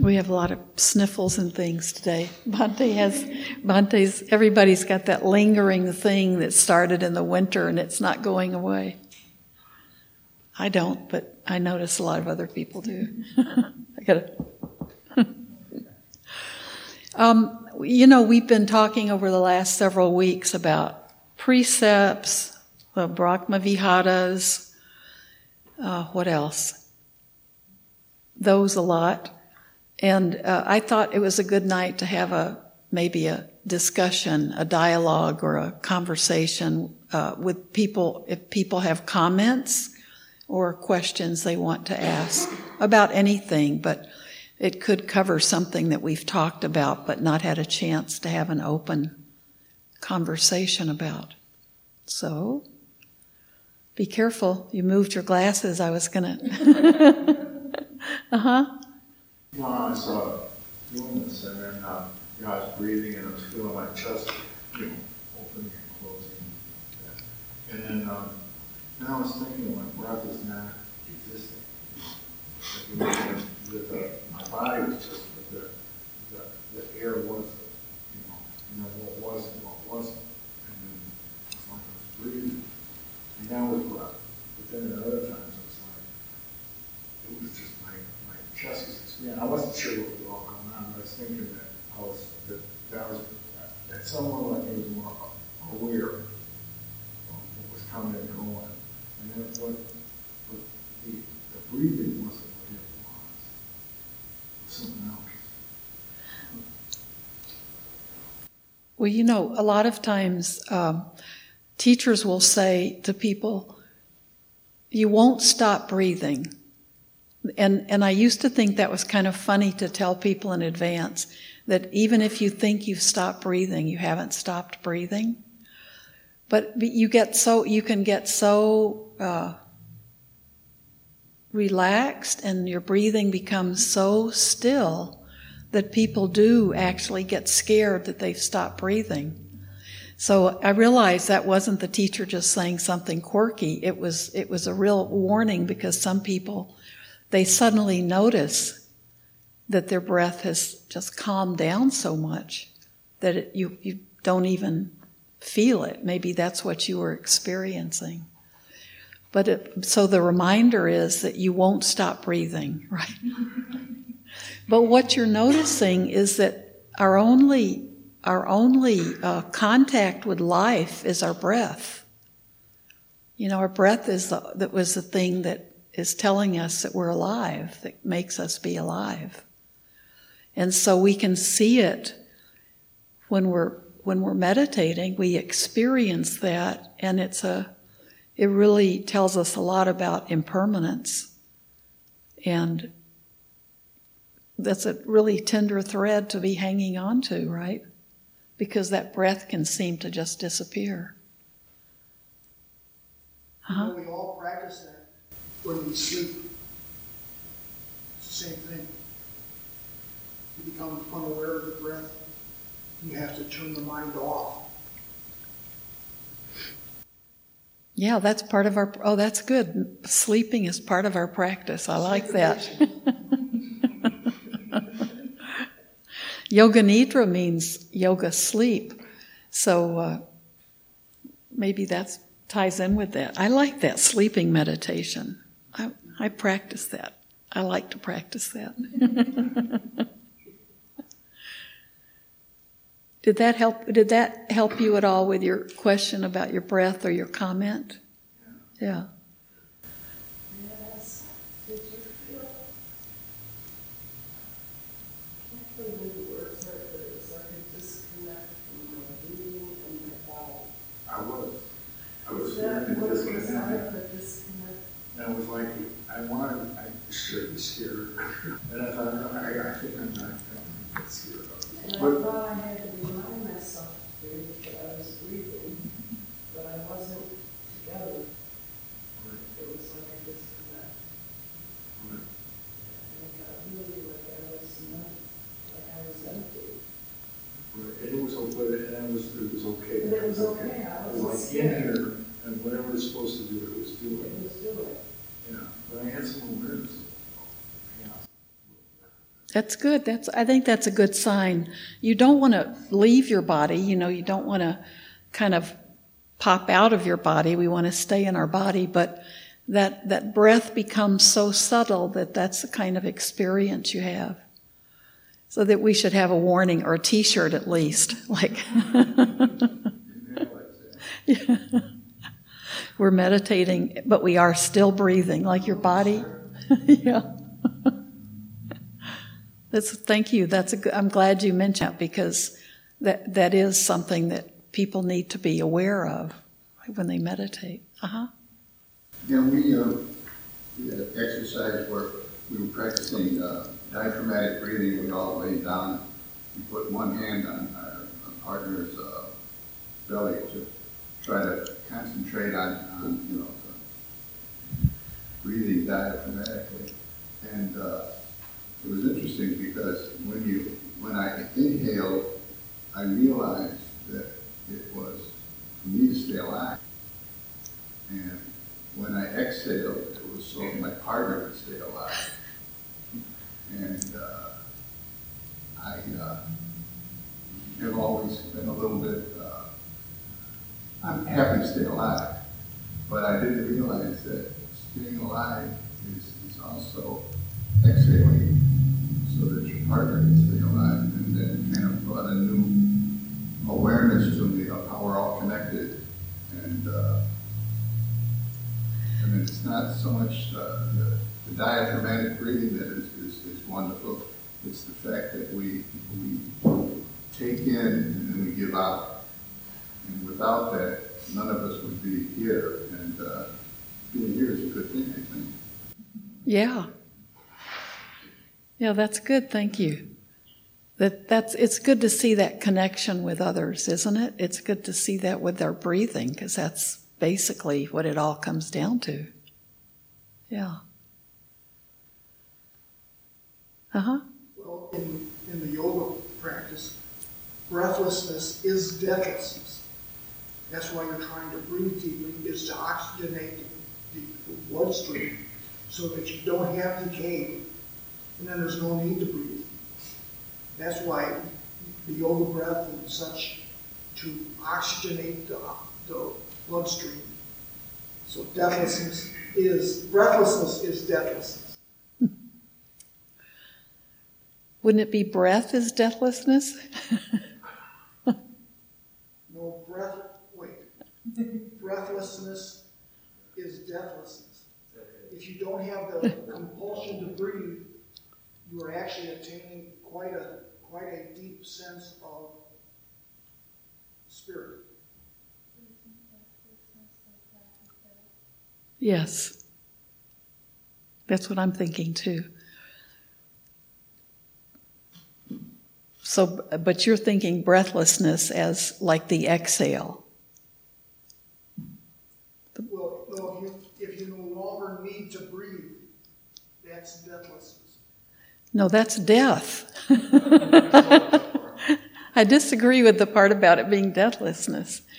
We have a lot of sniffles and things today. Monte has, Monte's, everybody's got that lingering thing that started in the winter and it's not going away. I don't, but I notice a lot of other people do. I gotta. um, you know, we've been talking over the last several weeks about precepts, the Brahma Viharas, uh, what else? Those a lot. And uh, I thought it was a good night to have a maybe a discussion, a dialogue, or a conversation uh, with people if people have comments or questions they want to ask about anything, but it could cover something that we've talked about but not had a chance to have an open conversation about. So, be careful. You moved your glasses. I was going to. uh huh. Well, I was uh, doing this, and then uh, you know, I was breathing, and I was feeling my chest, you know, opening and closing. And then, um, then I was thinking, my breath is not existing. Like, with, uh, my body was just, but the, the, the air was, you know, you know, what was and what wasn't. And then it's like I was breathing, and that was breath. But then at other times, it was like, it was just my, my chest was yeah, I wasn't sure what was all going on, but I was thinking that I was that that was that someone like me was more aware of what was coming and going, and then what, what the, the breathing wasn't what it was, it was something else. Well, you know, a lot of times um, teachers will say to people, "You won't stop breathing." And, and I used to think that was kind of funny to tell people in advance that even if you think you've stopped breathing, you haven't stopped breathing. But you get so, you can get so, uh, relaxed and your breathing becomes so still that people do actually get scared that they've stopped breathing. So I realized that wasn't the teacher just saying something quirky. It was, it was a real warning because some people they suddenly notice that their breath has just calmed down so much that it, you, you don't even feel it. Maybe that's what you were experiencing. But it, so the reminder is that you won't stop breathing, right? But what you're noticing is that our only our only uh, contact with life is our breath. You know, our breath is the, that was the thing that is telling us that we're alive, that makes us be alive. And so we can see it when we're when we're meditating, we experience that and it's a it really tells us a lot about impermanence. And that's a really tender thread to be hanging on to, right? Because that breath can seem to just disappear. Uh-huh. we all practice that when we sleep. It's the same thing. You become unaware of the breath. You have to turn the mind off. Yeah, that's part of our. Oh, that's good. Sleeping is part of our practice. I like that. yoga nidra means yoga sleep, so uh, maybe that ties in with that. I like that sleeping meditation. I, I practice that. I like to practice that. did that help? Did that help you at all with your question about your breath or your comment? Yeah. I was. I was disconnected. And I was like, I want to, I should be scared. and I thought, no, I, I think I'm not going to get scared of it. And but, I thought I had to remind myself that I was breathing, but I wasn't together. Right. It was like a disconnect. Right. And it got really like I was not, like I was empty. Right. And it was okay. And it was, it was okay. But it was okay. I was, was like scared. in here, and whatever it's supposed to do, it was doing. It was doing. Yeah, but I had some awareness That's good. That's I think that's a good sign. You don't want to leave your body, you know, you don't want to kind of pop out of your body. We want to stay in our body, but that that breath becomes so subtle that that's the kind of experience you have. So that we should have a warning or a t-shirt at least, like yeah. We're meditating, but we are still breathing, like your body. yeah. That's thank you. That's a I'm glad you mentioned that because that that is something that people need to be aware of when they meditate. Uh huh. Yeah, we, uh, we had exercise where we were practicing uh, diaphragmatic breathing. We all lay down. We put one hand on our, our partner's uh, belly to try to concentrate on, on you know, breathing diaphragmatically. And uh, it was interesting because when you when I inhaled, I realized that it was for me to stay alive. And when I exhaled, it was so my partner would stay alive. And uh, I uh, have always been a little bit, uh, I'm happy to stay alive, but I didn't realize that staying alive is, is also exhaling so that your partner can stay alive. And that kind of brought a new awareness to me of how we're all connected. And, uh, and it's not so much uh, the, the diaphragmatic breathing that is, is, is wonderful. It's the fact that we, we take in and then we give out. And without that, none of us would be here. And uh, being here is a good thing, I think. Yeah. Yeah, that's good. Thank you. That that's it's good to see that connection with others, isn't it? It's good to see that with our breathing because that's basically what it all comes down to. Yeah. Uh huh. Well, in, in the yoga practice, breathlessness is deathlessness. That's why you're trying to breathe deeply, is to oxygenate the, the bloodstream so that you don't have decay, and then there's no need to breathe. That's why the yoga breath and such to oxygenate the, the bloodstream. So deathlessness is breathlessness is deathlessness. Wouldn't it be breath is deathlessness? no breath. Wait. Breathlessness is deathlessness. If you don't have the compulsion to breathe, you are actually attaining quite a quite a deep sense of spirit. Yes. That's what I'm thinking too. So, but you're thinking breathlessness as like the exhale. Well, no, if you, if you no longer need to breathe, that's deathlessness. No, that's death. I disagree with the part about it being deathlessness.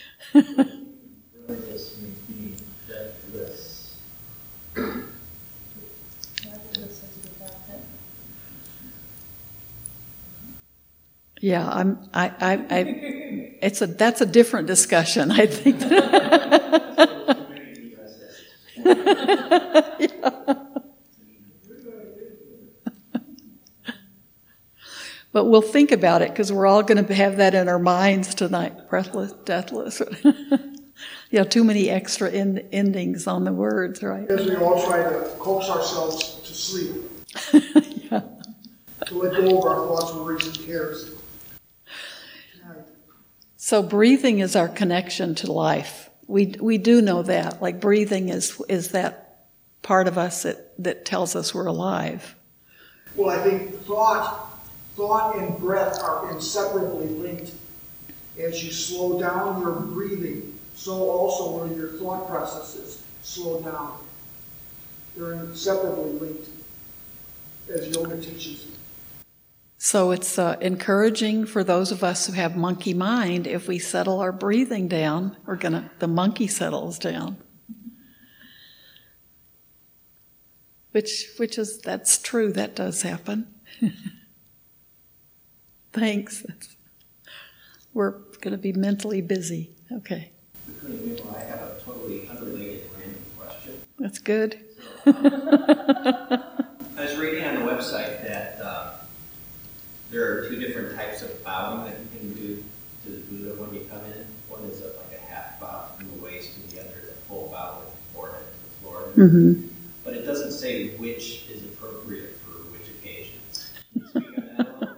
Yeah, I'm. I, I, I. It's a. That's a different discussion. I think. yeah. But we'll think about it because we're all going to have that in our minds tonight. Breathless, deathless. yeah, too many extra end, endings on the words, right? As we all try to coax ourselves to sleep. yeah. To let go of our thoughts, worries, and cares. So breathing is our connection to life. We we do know that. Like breathing is is that part of us that, that tells us we're alive. Well, I think thought thought and breath are inseparably linked. As you slow down your breathing, so also will your thought processes slow down. They're inseparably linked, as yoga teaches. So it's uh, encouraging for those of us who have monkey mind. If we settle our breathing down, we're gonna the monkey settles down. Which which is that's true. That does happen. Thanks. We're going to be mentally busy. Okay. I have a totally unrelated random question. That's good. I was reading on the website that uh, there are two different types of bowing that you can do to the Buddha when you come in. One is a, like a half bow from the waist, and the other is a full bow with the forehead to the floor. Mm-hmm. But it doesn't say which is appropriate for which occasions. Can you speak on that a little?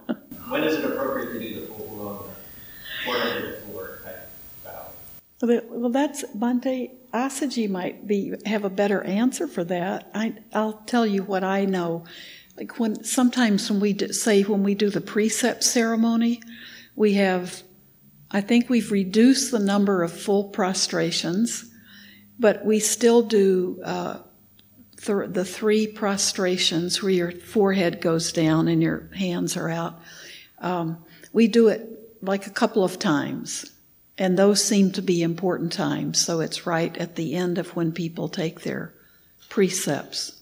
When is it appropriate to do the full blown bow? Well, Well, that's Bhante Asaji might be have a better answer for that. I, I'll tell you what I know. Like when sometimes when we do, say when we do the precept ceremony, we have, I think we've reduced the number of full prostrations, but we still do uh, th- the three prostrations where your forehead goes down and your hands are out. Um, we do it like a couple of times. And those seem to be important times, so it's right at the end of when people take their precepts.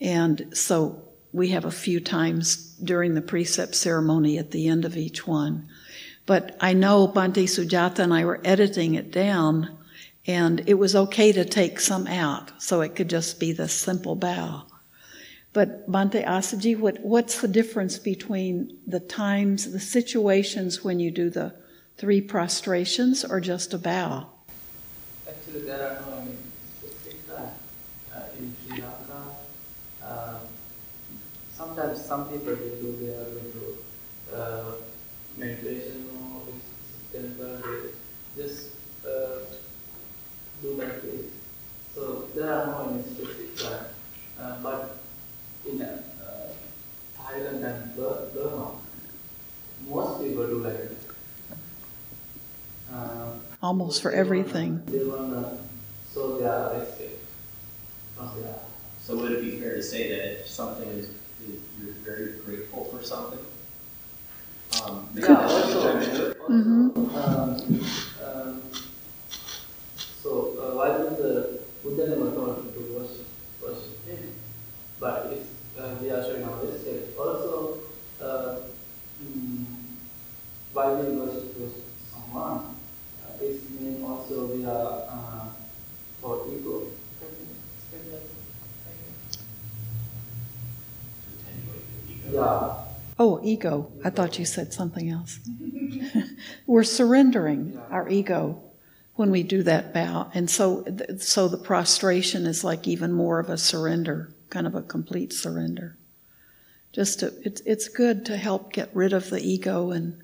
And so we have a few times during the precept ceremony at the end of each one. But I know Bhante Sujata and I were editing it down, and it was okay to take some out, so it could just be the simple bow. But Bhante Asaji, what, what's the difference between the times, the situations when you do the three prostrations or just a bow? Actually, there are no specific time uh, in Sri Lanka. Uh, sometimes some people they do they are going to uh, meditation or temple they just uh, do like this. So there are no specific time. Uh, but in uh, Thailand and Bur- Burma, most people do like that. Uh, Almost for everything. they wanna show their respect from So would it be fair to say that if something is, is you're very grateful for something? Um, Yeah, that's a good also- time to do it. Mhm. um, um, so uh, why did the Buddha never told to worship, worship him? But it's, we are showing our respect. Also, uh, mm, we worship to someone? Uh, this means also we are uh, for ego. Yeah. Oh, ego. I thought you said something else. We're surrendering our ego when we do that bow. And so, so the prostration is like even more of a surrender, kind of a complete surrender. Just to, it's, it's good to help get rid of the ego and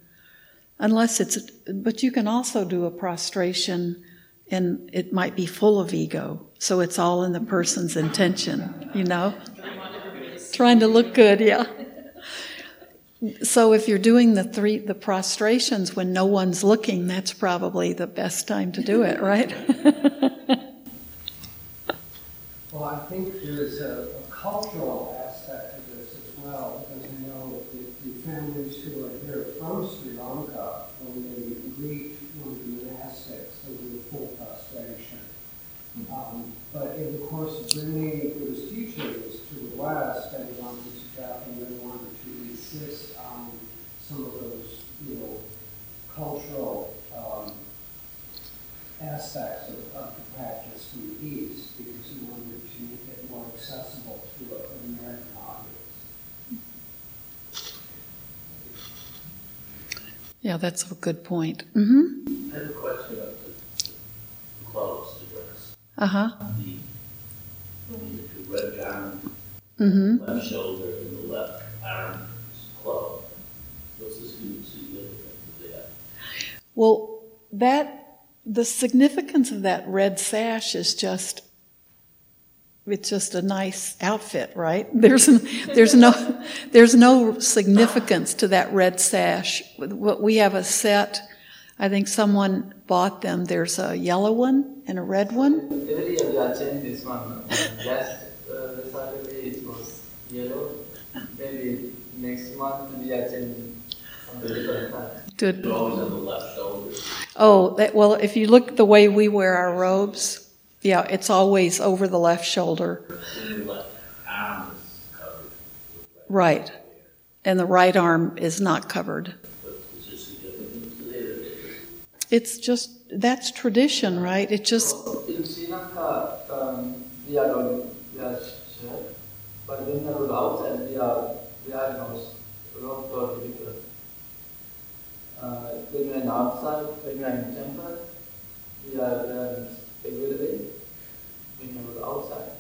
unless it's, but you can also do a prostration and it might be full of ego. So it's all in the person's intention, you know? Trying to look good, yeah. So if you're doing the three the prostrations when no one's looking, that's probably the best time to do it, right? Well, I think there's a, a cultural aspect of this as well, because I know the, the families who are here from Sri Lanka, when they greet one of the monastics, they do a full prostration. Um, but in the course of bringing Buddhist teachings to the West, they wanted to definitely wanted to insist on some of those, you know, cultural um, aspects of, of the practice from the East because he wanted to make it more accessible to an American audience. yeah, that's a good point. hmm I have a question about the, the clothes to dress. Uh huh. The, the red garment, hmm left shoulder, and the left arm is clothed. What's the significance of that? Well, that the significance of that red sash is just it's just a nice outfit, right? There's there's no there's no significance to that red sash. What we have a set. I think someone bought them. There's a yellow one and a red one. Every year are changing this one. Last uh, Saturday it was yellow. Maybe next month we are changing some different time. To, It's always on the left shoulder. oh, that, well, if you look the way we wear our robes, yeah, it's always over the left shoulder. And. Right. and the right arm is not covered. It's just that's tradition, right? It just um, we are not we are when we we are we robe or uh, when we are outside, when we are in temple, we are day. When outside,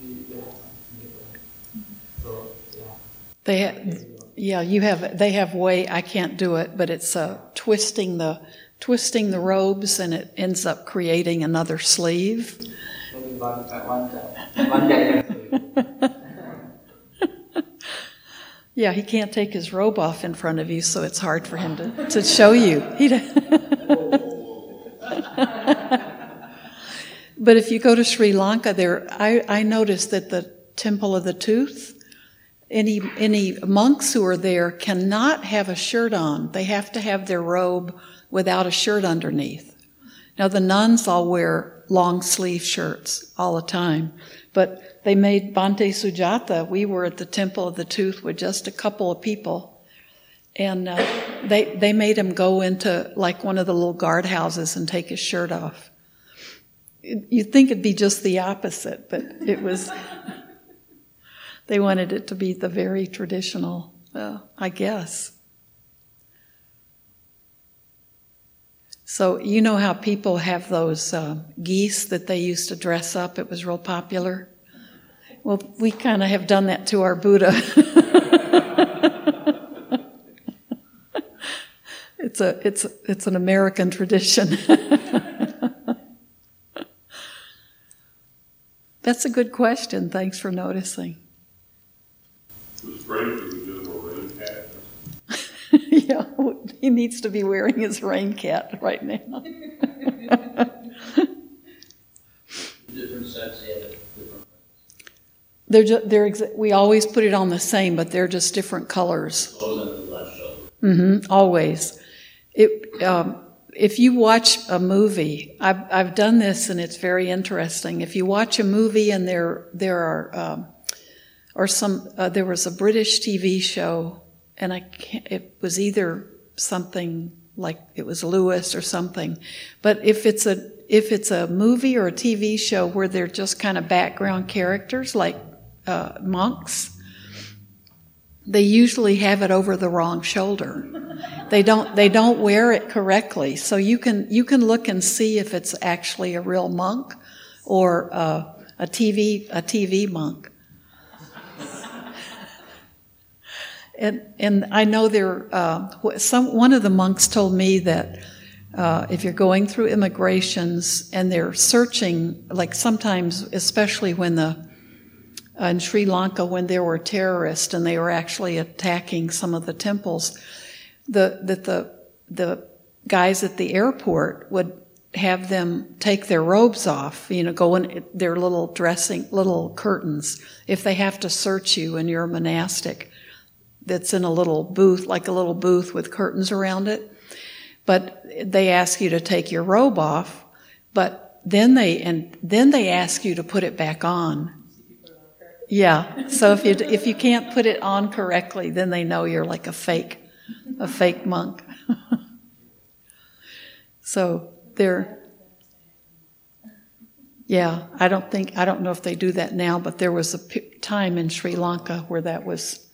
we, we have something different. So yeah. they ha- yeah, you have they have way I can't do it, but it's uh, twisting the twisting the robes and it ends up creating another sleeve. Maybe one time, one time, one day. Yeah, he can't take his robe off in front of you, so it's hard for him to, to show you. He but if you go to Sri Lanka, there I, I noticed that the Temple of the Tooth, any any monks who are there cannot have a shirt on. They have to have their robe without a shirt underneath. Now the nuns all wear long sleeve shirts all the time, but they made Bhante Sujata. We were at the Temple of the Tooth with just a couple of people, and uh, they they made him go into like one of the little guardhouses and take his shirt off. You'd think it'd be just the opposite, but it was. they wanted it to be the very traditional, uh, I guess. So you know how people have those uh, geese that they used to dress up. It was real popular. Well, we kind of have done that to our Buddha. it's a it's it's an American tradition. That's a good question. Thanks for noticing. It was great for the general rain cat. yeah, he needs to be wearing his rain cap right now. Different sets, they have different. They're ju- they're exa- we always put it on the same, but they're just different colors. Goes on the left shoulder. hmm always. It, um, if you watch a movie, I've, I've done this and it's very interesting. If you watch a movie and there there are um, or some uh, there was a British TV show and I can't, it was either something like it was Lewis or something, but if it's a if it's a movie or a TV show where they're just kind of background characters like uh, monks, they usually have it over the wrong shoulder. They don't they don't wear it correctly. So you can you can look and see if it's actually a real monk or uh, a TV a TV monk. And and I know there uh, some one of the monks told me that uh, if you're going through immigrations and they're searching, like sometimes, especially when the in Sri Lanka when there were terrorists and they were actually attacking some of the temples, the that the the guys at the airport would have them take their robes off, you know, go in their little dressing little curtains if they have to search you and you're a monastic that's in a little booth, like a little booth with curtains around it. But they ask you to take your robe off, but then they and then they ask you to put it back on. Yeah. So if you if you can't put it on correctly, then they know you're like a fake a fake monk. so they're yeah, I don't think I don't know if they do that now, but there was a time in Sri Lanka where that was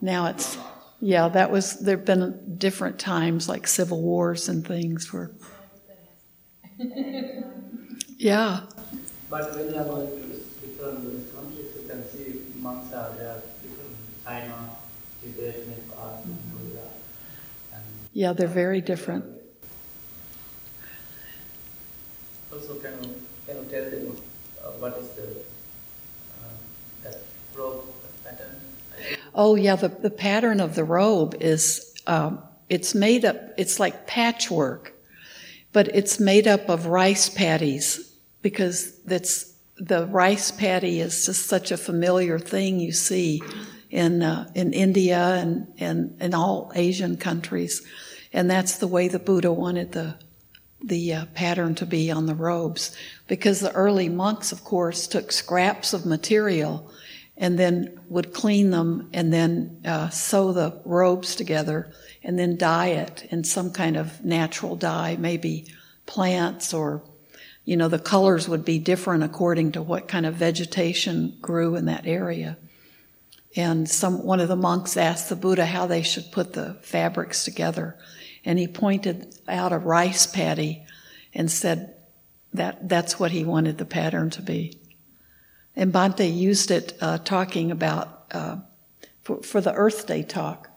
now it's yeah, that was there've been different times like civil wars and things where Yeah. But when you are going to different countries, can see monks are there, different China, Tibet, Nepal, Yeah, they're very different. also can you, can you tell them uh, what is the uh, that robe pattern? Oh yeah, the, the pattern of the robe is um, it's made up. It's like patchwork, but it's made up of rice paddies because that's the rice paddy is just such a familiar thing you see in uh, in India and and in all Asian countries, and that's the way the Buddha wanted the the uh, pattern to be on the robes. Because the early monks, of course, took scraps of material and then would clean them and then uh, sew the robes together and then dye it in some kind of natural dye, maybe plants or, you know, the colors would be different according to what kind of vegetation grew in that area. And some, one of the monks asked the Buddha how they should put the fabrics together. And he pointed out a rice paddy and said that that's what he wanted the pattern to be. And Bhante used it uh, talking about, uh, for, for the Earth Day talk,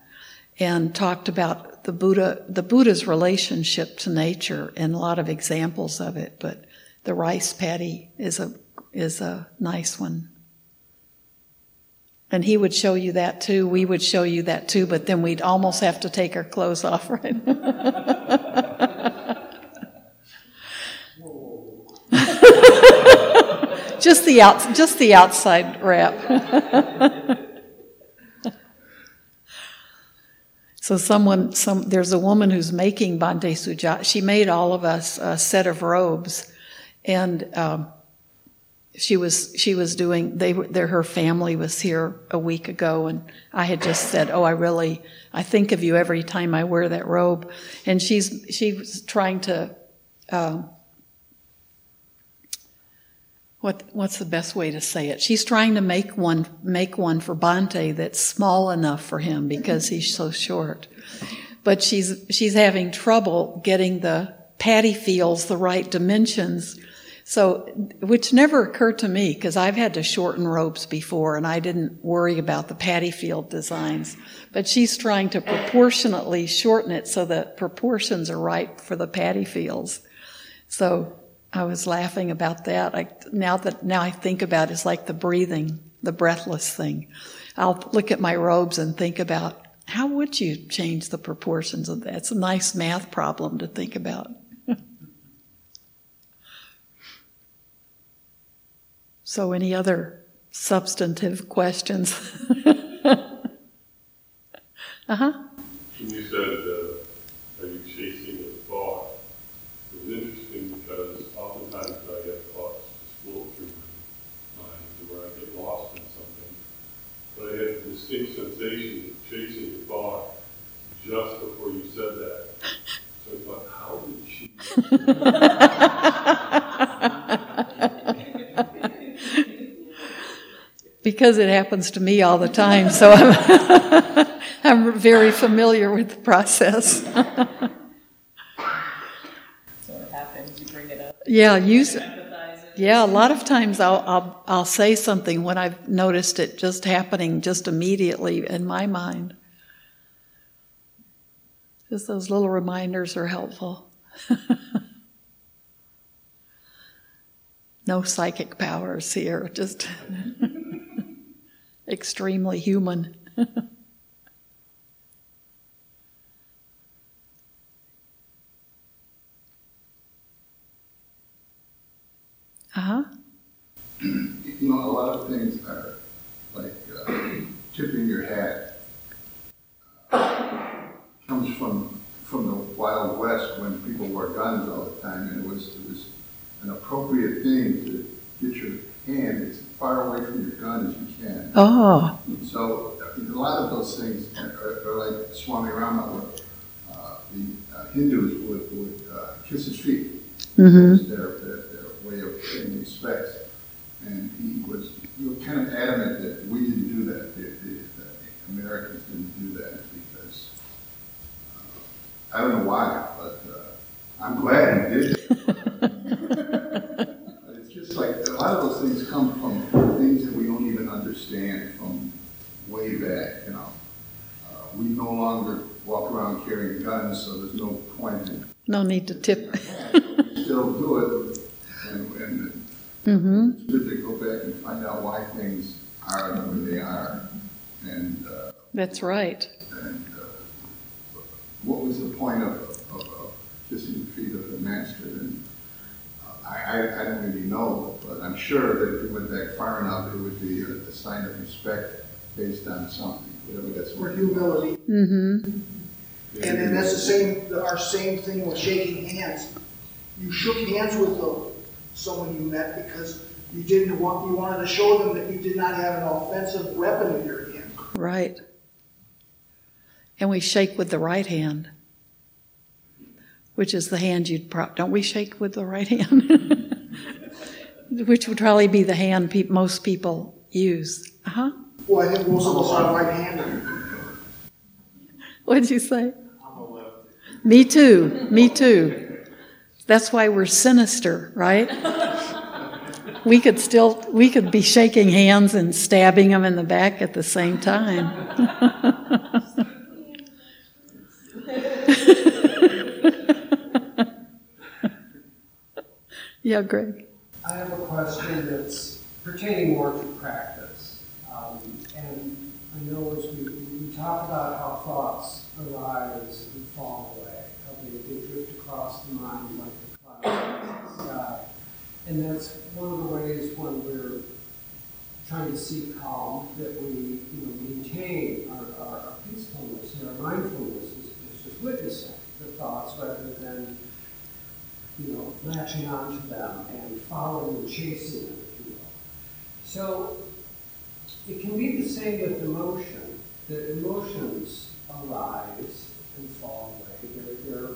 and talked about the Buddha, the Buddha's relationship to nature and a lot of examples of it, but the rice paddy is a, is a nice one. And he would show you that too. We would show you that too, but then we'd almost have to take our clothes off, right? just the out, just the outside wrap. so someone, some there's a woman who's making Bhante suja. She made all of us a set of robes, and um, she was she was doing. They were. Her family was here a week ago, and I had just said, "Oh, I really I think of you every time I wear that robe," and she's she was trying to. Uh, what what's the best way to say it? She's trying to make one make one for Bhante that's small enough for him because he's so short. But she's she's having trouble getting the paddy feels the right dimensions. So, which never occurred to me because I've had to shorten ropes before and I didn't worry about the paddy field designs. But she's trying to proportionately shorten it so that proportions are right for the paddy fields. So I was laughing about that. I, now that now I think about it, it's like the breathing, the breathless thing. I'll look at my robes and think about how would you change the proportions of that? It's a nice math problem to think about. So, any other substantive questions? uh huh. When you said, uh, are you chasing a thought? It was interesting because oftentimes I get thoughts just float through my mind where I get lost in something. But I had a distinct sensation of chasing a thought just before you said that. So I thought, how did she? because it happens to me all the time, so I'm, I'm very familiar with the process. So it happens, you bring it up. yeah, use it. Yeah, a lot of times I'll, I'll I'll say something when I've noticed it just happening just immediately in my mind. Just those little reminders are helpful. no psychic powers here, just extremely human. uh huh. You know, a lot of things are like uh, tipping your hat. Comes from from the Wild West when people wore guns all the time, and it was it was an appropriate thing to get your hand as far away from your gun as you can. Oh, So a lot of those things are, are like Swami Rama, where uh, the uh, Hindus would, would uh, kiss his feet. Mhm. It's their, their, their way of paying respects. And he was, he was kind of adamant that we didn't do that. The, the, the Americans didn't do that because, uh, I don't know why, but uh, I'm glad he did. But It's just like, a lot of those things come from things that we don't even understand from way back, you know. Uh, we no longer walk around carrying guns, so there's no point in, no need to tip. still do it. And, and mm-hmm. it's good to go back and find out why things are the way they are. And, uh, That's right. and, uh, what was the point of, of, of kissing the feet of the master? And uh, I, I, I don't really know, but I'm sure that if we went back far enough, it would be a, a sign of respect based on something, whatever that's Or humility. Mm-hmm. And then that's the same, our same thing with shaking hands. You shook hands with the, someone you met because You didn't want, you wanted to show them that you did not have an offensive weapon in your hand. Right. And we shake with the right hand, which is the hand you'd prop. don't we shake with the right hand? which would probably be the hand pe- most people use. Uh huh. Well, I think most of us are right-handed. What did you say? Me too. Me too. That's why we're sinister, right? We could still we could be shaking hands and stabbing them in the back at the same time. yeah, Greg. I have a question that's pertaining more to practice. Um, and I know as we, we talk about how thoughts arise and fall away, how they, they drift across the mind like the sky. And that's one of the ways when we're trying to seek calm that we you know, maintain our, our, our peacefulness and our mindfulness is, is just witnessing the thoughts rather than you know, latching onto them and following and chasing them, if you will. So it can be the same with emotion, that emotions arise and fall away. They're, they're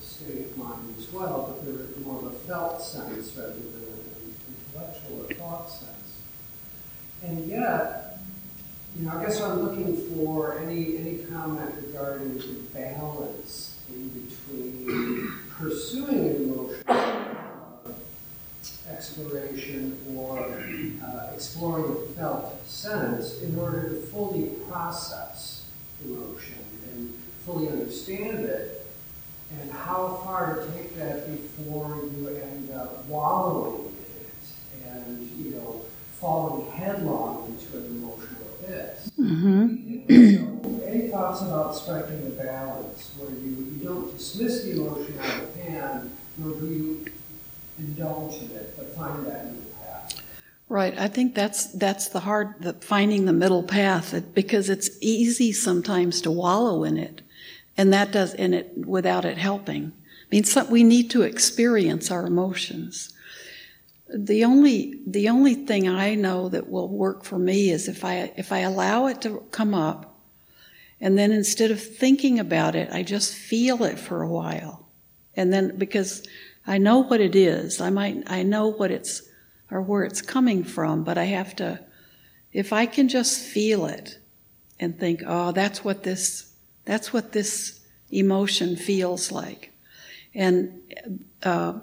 state of mind as well, but they're more of a felt sense rather than an intellectual or thought sense. And yet, you know, I guess I'm looking for any, any comment regarding the balance in between pursuing an emotional uh, exploration or uh, exploring a felt sense in order to fully process emotion and fully understand it, and how far to take that before you end up wallowing in it and, you know, falling headlong into an emotional abyss. Mm-hmm. So, any thoughts about striking a balance where you, you don't dismiss the emotion out of hand, nor do you indulge in it, but find that middle path? Right. I think that's that's the hard the finding the middle path because it's easy sometimes to wallow in it, and that does and it without it helping. I mean, we need to experience our emotions. The only the only thing I know that will work for me is if I if I allow it to come up, and then instead of thinking about it, I just feel it for a while, and then because I know what it is, I might I know what it's or where it's coming from, but I have to, if I can just feel it and think, oh, that's what this, that's what this emotion feels like. And uh,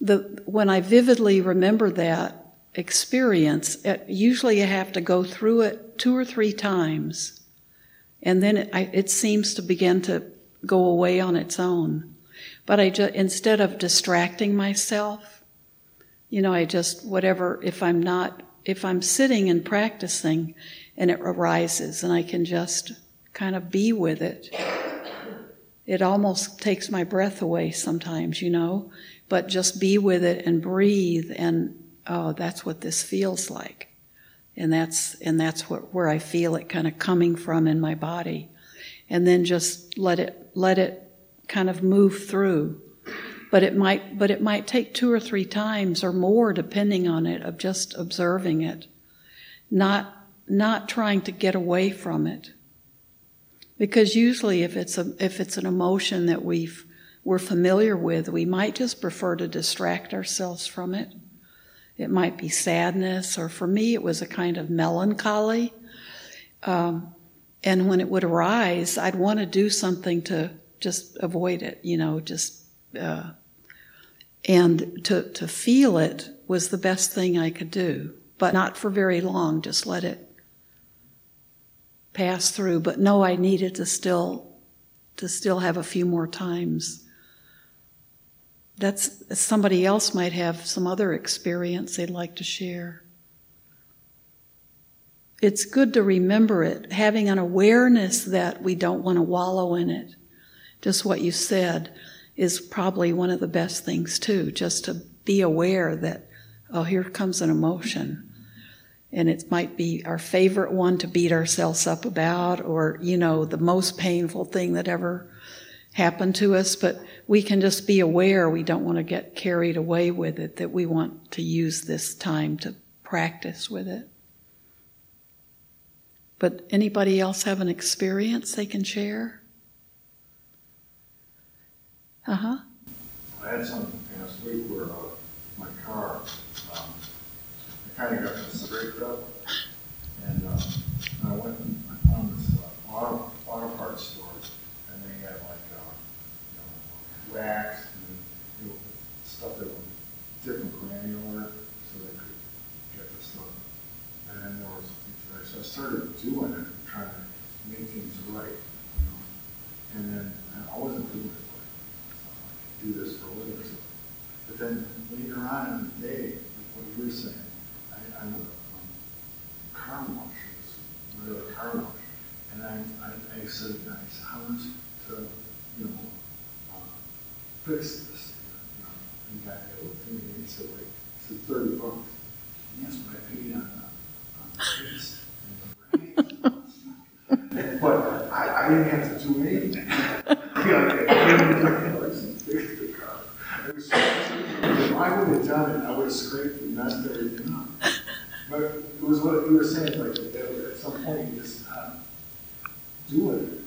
the, when I vividly remember that experience, it, usually I have to go through it two or three times, and then it, I, it seems to begin to go away on its own. But I just, instead of distracting myself, you know, I just, whatever, if I'm not, if I'm sitting and practicing and it arises and I can just kind of be with it, it almost takes my breath away sometimes, you know, but just be with it and breathe and, oh, that's what this feels like. And that's, and that's what, where I feel it kind of coming from in my body. And then just let it, let it kind of move through. But it might but it might take two or three times or more depending on it of just observing it. Not not trying to get away from it because usually if it's a if it's an emotion that we've we're familiar with we might just prefer to distract ourselves from it. It might be sadness or for me it was a kind of melancholy. Um, and when it would arise i'd want to do something to just avoid it you know just uh, and to, to feel it was the best thing I could do, but not for very long, just let it pass through. But no, I needed to still, to still have a few more times. That's, somebody else might have some other experience they'd like to share. It's good to remember it, having an awareness that we don't want to wallow in it. Just what you said is probably one of the best things too, just to be aware that, oh, here comes an emotion. And it might be our favorite one to beat ourselves up about, or, you know, the most painful thing that ever, happened to us, but we can just be aware we don't want to get carried away with it, that we want to use this time to practice with it. But anybody else have an experience they can share? Uh huh. I had something last week where uh, my car, kind of got scraped up, and uh, I went and I found this uh, auto, auto parts store, and they had like uh, you know, wax and you know, stuff that was different granular, so they could get the stuff. And then there was, so I started doing it, trying to make things right, you know. And then I wasn't doing it right So I could do this for a living. But then later on in the day, like what you were saying, A um, car wash, whatever car wash, and I, I, I said, I said, how much to, you know, uh, fix this? And the guy looked at me and he said, like, he said, 30 bucks. And Yes, but I paid on, uh, on the paste. but I, I didn't have to do anything. you know, I didn't do if I would have done it, I would have scraped and messed everything up. But it was what you were saying, like at some point you just stop doing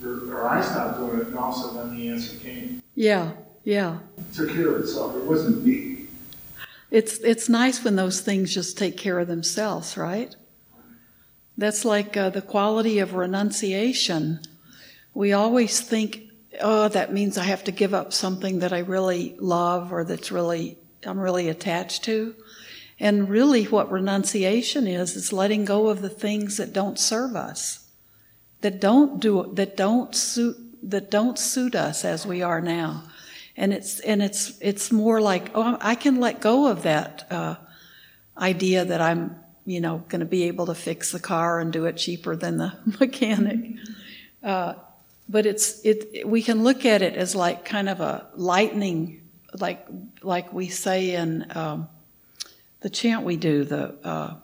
it. Or, or I stopped doing it, and all of a sudden the answer came. Yeah, yeah. It took care of itself. It wasn't me. It's it's nice when those things just take care of themselves, right? That's like uh, the quality of renunciation. We always think oh, that means I have to give up something that I really love or that's really, I'm really attached to. And really what renunciation is, is letting go of the things that don't serve us, that don't do, that don't suit, that don't suit us as we are now. And it's, and it's, it's more like, oh, I can let go of that, uh, idea that I'm, you know, going to be able to fix the car and do it cheaper than the mechanic. Uh, but it's it we can look at it as like kind of a lightning like like we say in um, the chant we do the uh,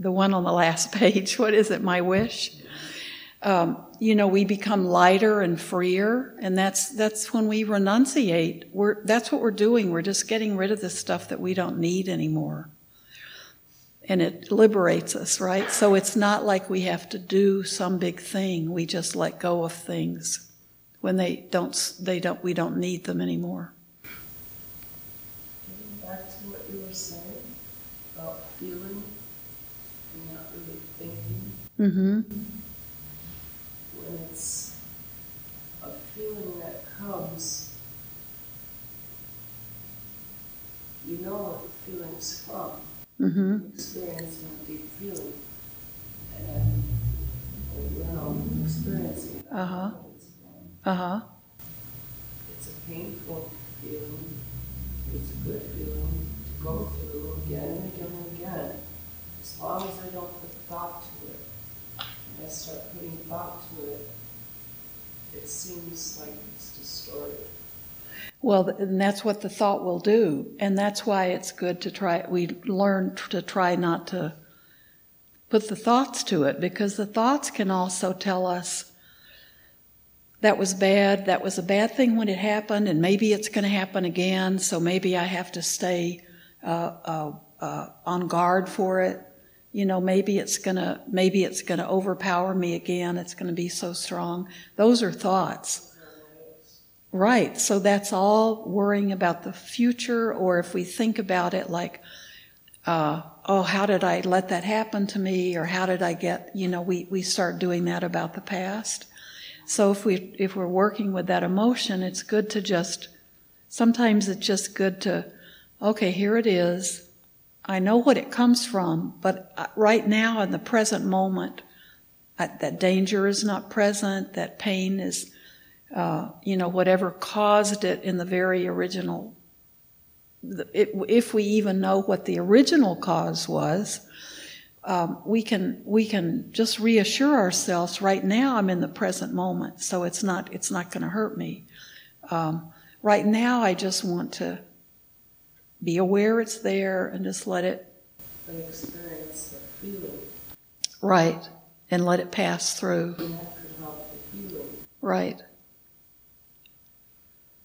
the one on the last page what is it my wish um, you know we become lighter and freer and that's that's when we renunciate we're that's what we're doing we're just getting rid of the stuff that we don't need anymore and it liberates us, right? So it's not like we have to do some big thing. We just let go of things when they don't, they don't, we don't need them anymore. Back to what you were saying about feeling and not really thinking. Mm-hmm. When it's a feeling that comes, you know what the feeling's from mm-hmm. experiencing a deep feeling. And you know, experiencing. Uh-huh. Uh-huh. It's a painful feeling. It's a good feeling to go through again and again and again. As long as I don't put thought to it. I start putting thought to it, it seems like it's distorted. Well, and that's what the thought will do. And that's why it's good to try, we learn to try not to put the thoughts to it because the thoughts can also tell us that was bad, that was a bad thing when it happened, and maybe it's going to happen again, so maybe I have to stay uh, uh, uh, on guard for it. You know, maybe it's gonna, maybe it's gonna overpower me again. It's gonna be so strong. Those are thoughts. Right. So that's all worrying about the future, or if we think about it like, uh, oh, how did I let that happen to me, or how did I get, you know, we, we start doing that about the past. So if we if we're working with that emotion, it's good to just sometimes it's just good to, okay, here it is. I know what it comes from, but uh, right now in the present moment, that danger is not present, that pain is uh, you know, whatever caused it in the very original, it, if we even know what the original cause was, um, we can we can just reassure ourselves. Right now, I'm in the present moment, so it's not it's not going to hurt me. Um, right now, I just want to be aware it's there and just let it. experience the feeling. Right, and let it pass through. And that could help the healing. Right.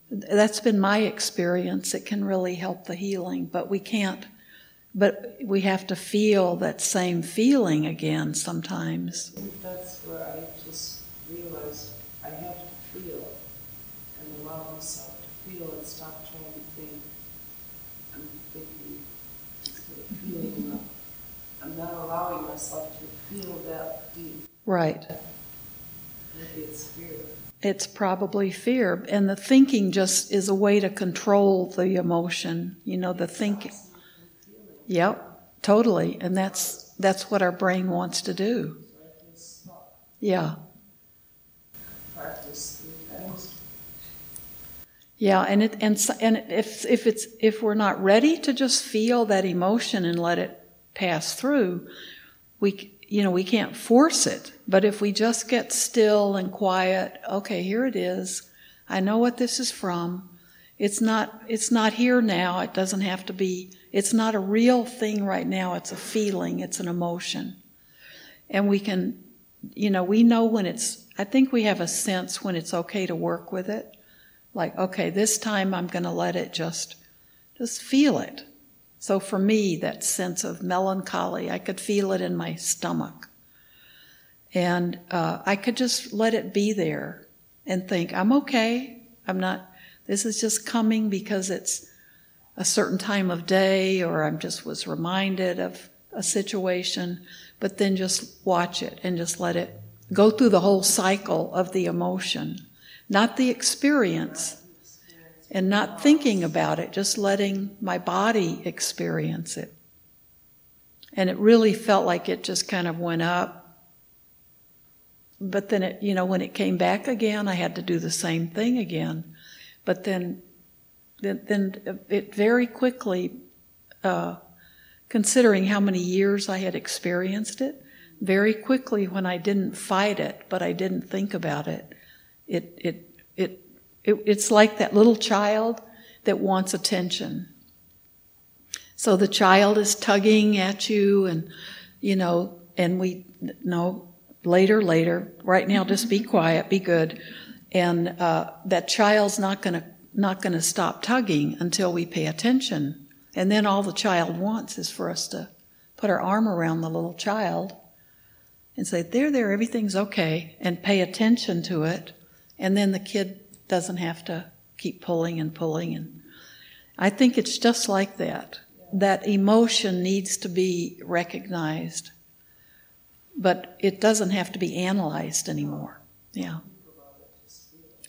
That's been my experience. It can really help the healing, but we can't, but we have to feel that same feeling again sometimes. That's where I just realized I have to feel and allow myself to feel and stop trying to think. I'm thinking instead of feeling enough. I'm not allowing myself to feel that deep. Right. Maybe it's fear. It's probably fear. And the thinking just is a way to control the emotion. You know, the thinking. Yep, totally. And that's that's what our brain wants to do. Yeah. Yeah, and it and and if if it's if we're not ready to just feel that emotion and let it pass through, we you know we can't force it. But if we just get still and quiet, okay, here it is. I know what this is from. It's not it's not here now. It doesn't have to be. It's not a real thing right now. It's a feeling. It's an emotion, and we can, you know, we know when it's. I think we have a sense when it's okay to work with it like okay this time i'm going to let it just just feel it so for me that sense of melancholy i could feel it in my stomach. And uh, i could just let it be there and think i'm okay. I'm not this is just coming because it's a certain time of day or i'm just was reminded of a situation but then just watch it and just let it go through the whole cycle of the emotion not the experience and not thinking about it, just letting my body experience it. And it really felt like it just kind of went up. But then it, you know, when it came back again, I had to do the same thing again. But then, then, then it very quickly, uh, considering how many years I had experienced it, very quickly when I didn't fight it, but I didn't think about it, it, it, it, it, it's like that little child that wants attention. So the child is tugging at you and, you know, and we, know later, later, right now just be quiet, be good. And, uh, that child's not gonna, not gonna stop tugging until we pay attention. And then all the child wants is for us to put our arm around the little child and say, there, there, everything's okay, and pay attention to it and then the kid doesn't have to keep pulling and pulling and i think it's just like that. That emotion needs to be recognized but it doesn't have to be analyzed anymore. Yeah.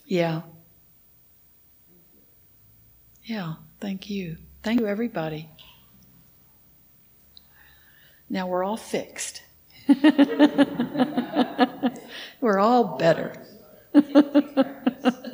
Yeah. Yeah thank you. Thank you everybody. Now we're all fixed. We're all better